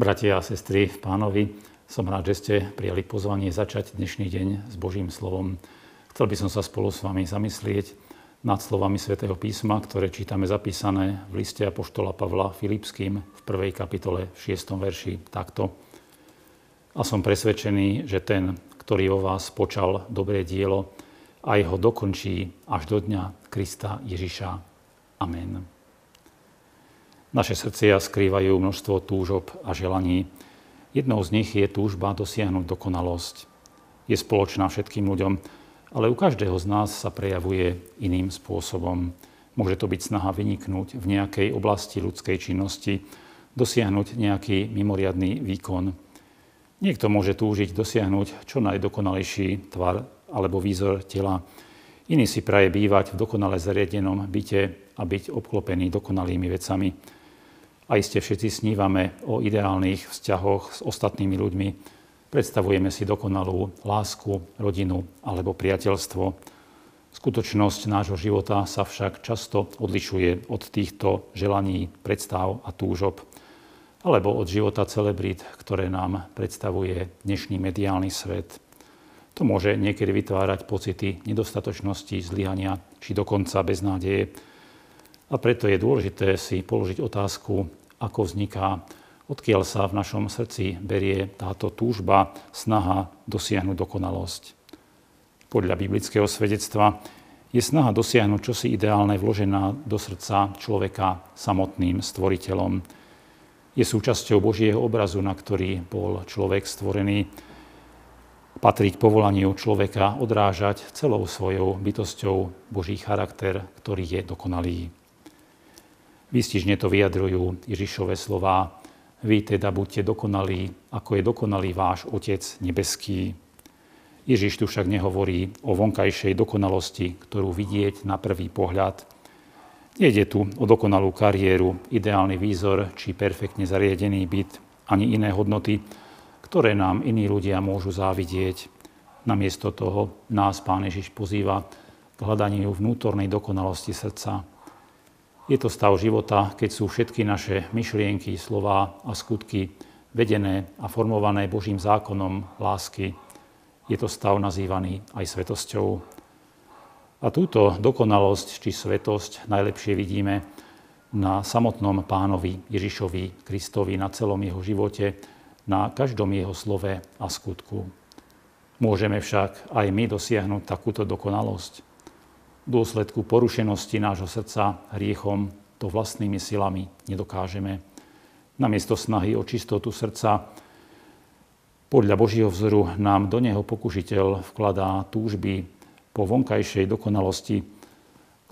Bratia a sestry pánovi, som rád, že ste prijali pozvanie začať dnešný deň s Božím slovom. Chcel by som sa spolu s vami zamyslieť nad slovami svätého písma, ktoré čítame zapísané v liste Apoštola Pavla Filipským v prvej kapitole v 6. verši takto. A som presvedčený, že ten, ktorý vo vás počal dobré dielo, aj ho dokončí až do dňa Krista Ježiša. Amen. Naše srdcia skrývajú množstvo túžob a želaní. Jednou z nich je túžba dosiahnuť dokonalosť. Je spoločná všetkým ľuďom, ale u každého z nás sa prejavuje iným spôsobom. Môže to byť snaha vyniknúť v nejakej oblasti ľudskej činnosti, dosiahnuť nejaký mimoriadný výkon. Niekto môže túžiť dosiahnuť čo najdokonalejší tvar alebo výzor tela. Iný si praje bývať v dokonale zariadenom byte a byť obklopený dokonalými vecami. A iste všetci snívame o ideálnych vzťahoch s ostatnými ľuďmi. Predstavujeme si dokonalú lásku, rodinu alebo priateľstvo. Skutočnosť nášho života sa však často odlišuje od týchto želaní, predstav a túžob alebo od života celebrit, ktoré nám predstavuje dnešný mediálny svet. To môže niekedy vytvárať pocity nedostatočnosti, zlyhania či dokonca beznádeje. A preto je dôležité si položiť otázku, ako vzniká, odkiaľ sa v našom srdci berie táto túžba, snaha dosiahnuť dokonalosť. Podľa biblického svedectva je snaha dosiahnuť čosi ideálne vložená do srdca človeka samotným stvoriteľom. Je súčasťou Božieho obrazu, na ktorý bol človek stvorený. Patrí k povolaniu človeka odrážať celou svojou bytosťou Boží charakter, ktorý je dokonalý. Výstižne to vyjadrujú Ježišové slová. Vy teda buďte dokonalí, ako je dokonalý váš Otec nebeský. Ježiš tu však nehovorí o vonkajšej dokonalosti, ktorú vidieť na prvý pohľad. Nejde tu o dokonalú kariéru, ideálny výzor či perfektne zariadený byt, ani iné hodnoty, ktoré nám iní ľudia môžu závidieť. Namiesto toho nás Pán Ježiš pozýva k hľadaniu vnútornej dokonalosti srdca, je to stav života, keď sú všetky naše myšlienky, slova a skutky vedené a formované Božím zákonom lásky. Je to stav nazývaný aj svetosťou. A túto dokonalosť či svetosť najlepšie vidíme na samotnom pánovi Ježišovi Kristovi, na celom jeho živote, na každom jeho slove a skutku. Môžeme však aj my dosiahnuť takúto dokonalosť dôsledku porušenosti nášho srdca hriechom to vlastnými silami nedokážeme. Namiesto snahy o čistotu srdca podľa Božieho vzoru nám do neho pokušiteľ vkladá túžby po vonkajšej dokonalosti,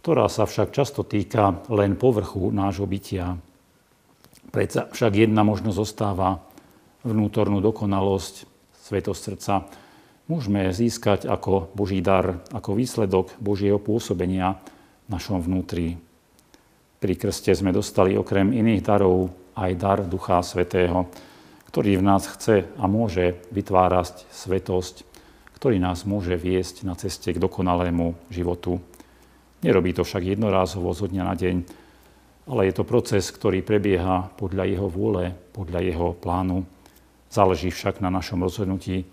ktorá sa však často týka len povrchu nášho bytia. Predsa však jedna možnosť zostáva vnútornú dokonalosť, svetosť srdca, môžeme získať ako Boží dar, ako výsledok Božieho pôsobenia v našom vnútri. Pri krste sme dostali okrem iných darov aj dar Ducha Svetého, ktorý v nás chce a môže vytvárať svetosť, ktorý nás môže viesť na ceste k dokonalému životu. Nerobí to však jednorázovo zo dňa na deň, ale je to proces, ktorý prebieha podľa jeho vôle, podľa jeho plánu. Záleží však na našom rozhodnutí,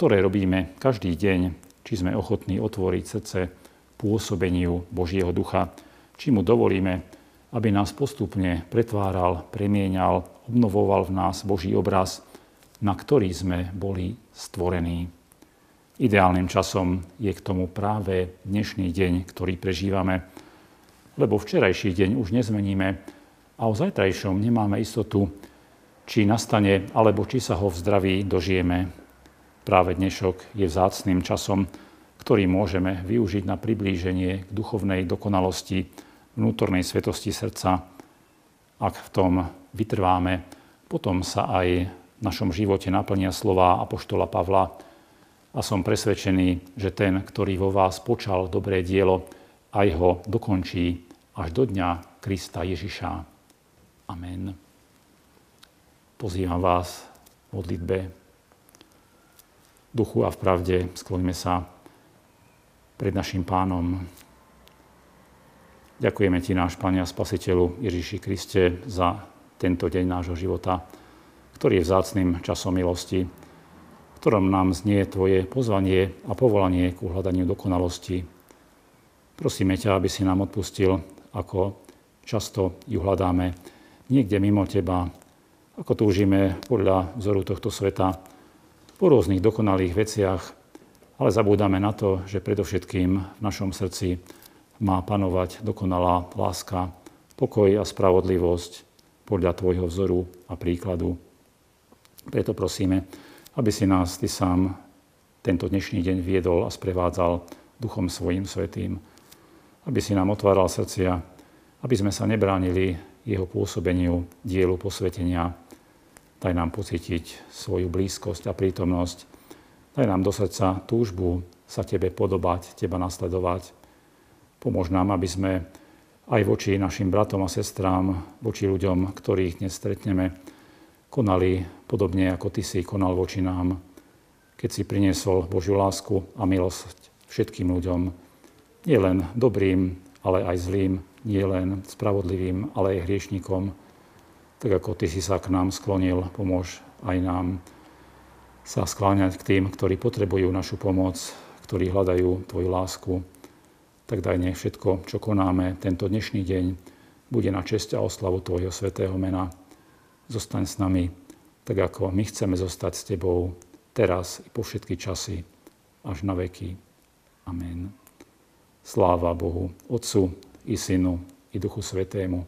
ktoré robíme každý deň, či sme ochotní otvoriť srdce pôsobeniu Božieho ducha, či mu dovolíme, aby nás postupne pretváral, premieňal, obnovoval v nás Boží obraz, na ktorý sme boli stvorení. Ideálnym časom je k tomu práve dnešný deň, ktorý prežívame, lebo včerajší deň už nezmeníme a o zajtrajšom nemáme istotu, či nastane alebo či sa ho v zdraví dožijeme. Práve dnešok je vzácným časom, ktorý môžeme využiť na priblíženie k duchovnej dokonalosti, vnútornej svetosti srdca. Ak v tom vytrváme, potom sa aj v našom živote naplnia slova Apoštola Pavla a som presvedčený, že ten, ktorý vo vás počal dobré dielo, aj ho dokončí až do dňa Krista Ježiša. Amen. Pozývam vás v modlitbe duchu a v pravde skloňme sa pred našim pánom. Ďakujeme Ti, náš Pane a Spasiteľu Ježiši Kriste, za tento deň nášho života, ktorý je vzácným časom milosti, v ktorom nám znie Tvoje pozvanie a povolanie k uhľadaniu dokonalosti. Prosíme ťa, aby si nám odpustil, ako často ju hľadáme niekde mimo Teba, ako túžime podľa vzoru tohto sveta po rôznych dokonalých veciach, ale zabúdame na to, že predovšetkým v našom srdci má panovať dokonalá láska, pokoj a spravodlivosť podľa Tvojho vzoru a príkladu. Preto prosíme, aby si nás Ty sám tento dnešný deň viedol a sprevádzal Duchom svojim svetým. Aby si nám otváral srdcia, aby sme sa nebránili jeho pôsobeniu, dielu posvetenia. Daj nám pocítiť svoju blízkosť a prítomnosť. Daj nám do srdca túžbu sa Tebe podobať, Teba nasledovať. Pomôž nám, aby sme aj voči našim bratom a sestrám, voči ľuďom, ktorých dnes stretneme, konali podobne, ako Ty si konal voči nám, keď si priniesol Božiu lásku a milosť všetkým ľuďom, nielen dobrým, ale aj zlým, nielen spravodlivým, ale aj hriešnikom. Tak ako Ty si sa k nám sklonil, pomôž aj nám sa skláňať k tým, ktorí potrebujú našu pomoc, ktorí hľadajú Tvoju lásku. Tak daj nech všetko, čo konáme tento dnešný deň, bude na česť a oslavu Tvojho svetého mena zostaň s nami, tak ako my chceme zostať s Tebou teraz i po všetky časy, až na veky. Amen. Sláva Bohu, Otcu i Synu i Duchu Svetému,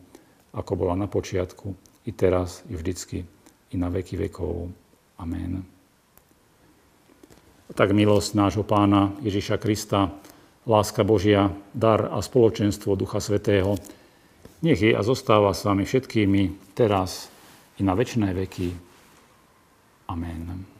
ako bola na počiatku, i teraz, i vždycky, i na veky vekov. Amen. Tak milosť nášho pána Ježiša Krista, láska Božia, dar a spoločenstvo Ducha Svetého, nech je a zostáva s vami všetkými teraz i na väčšie veky. Amen.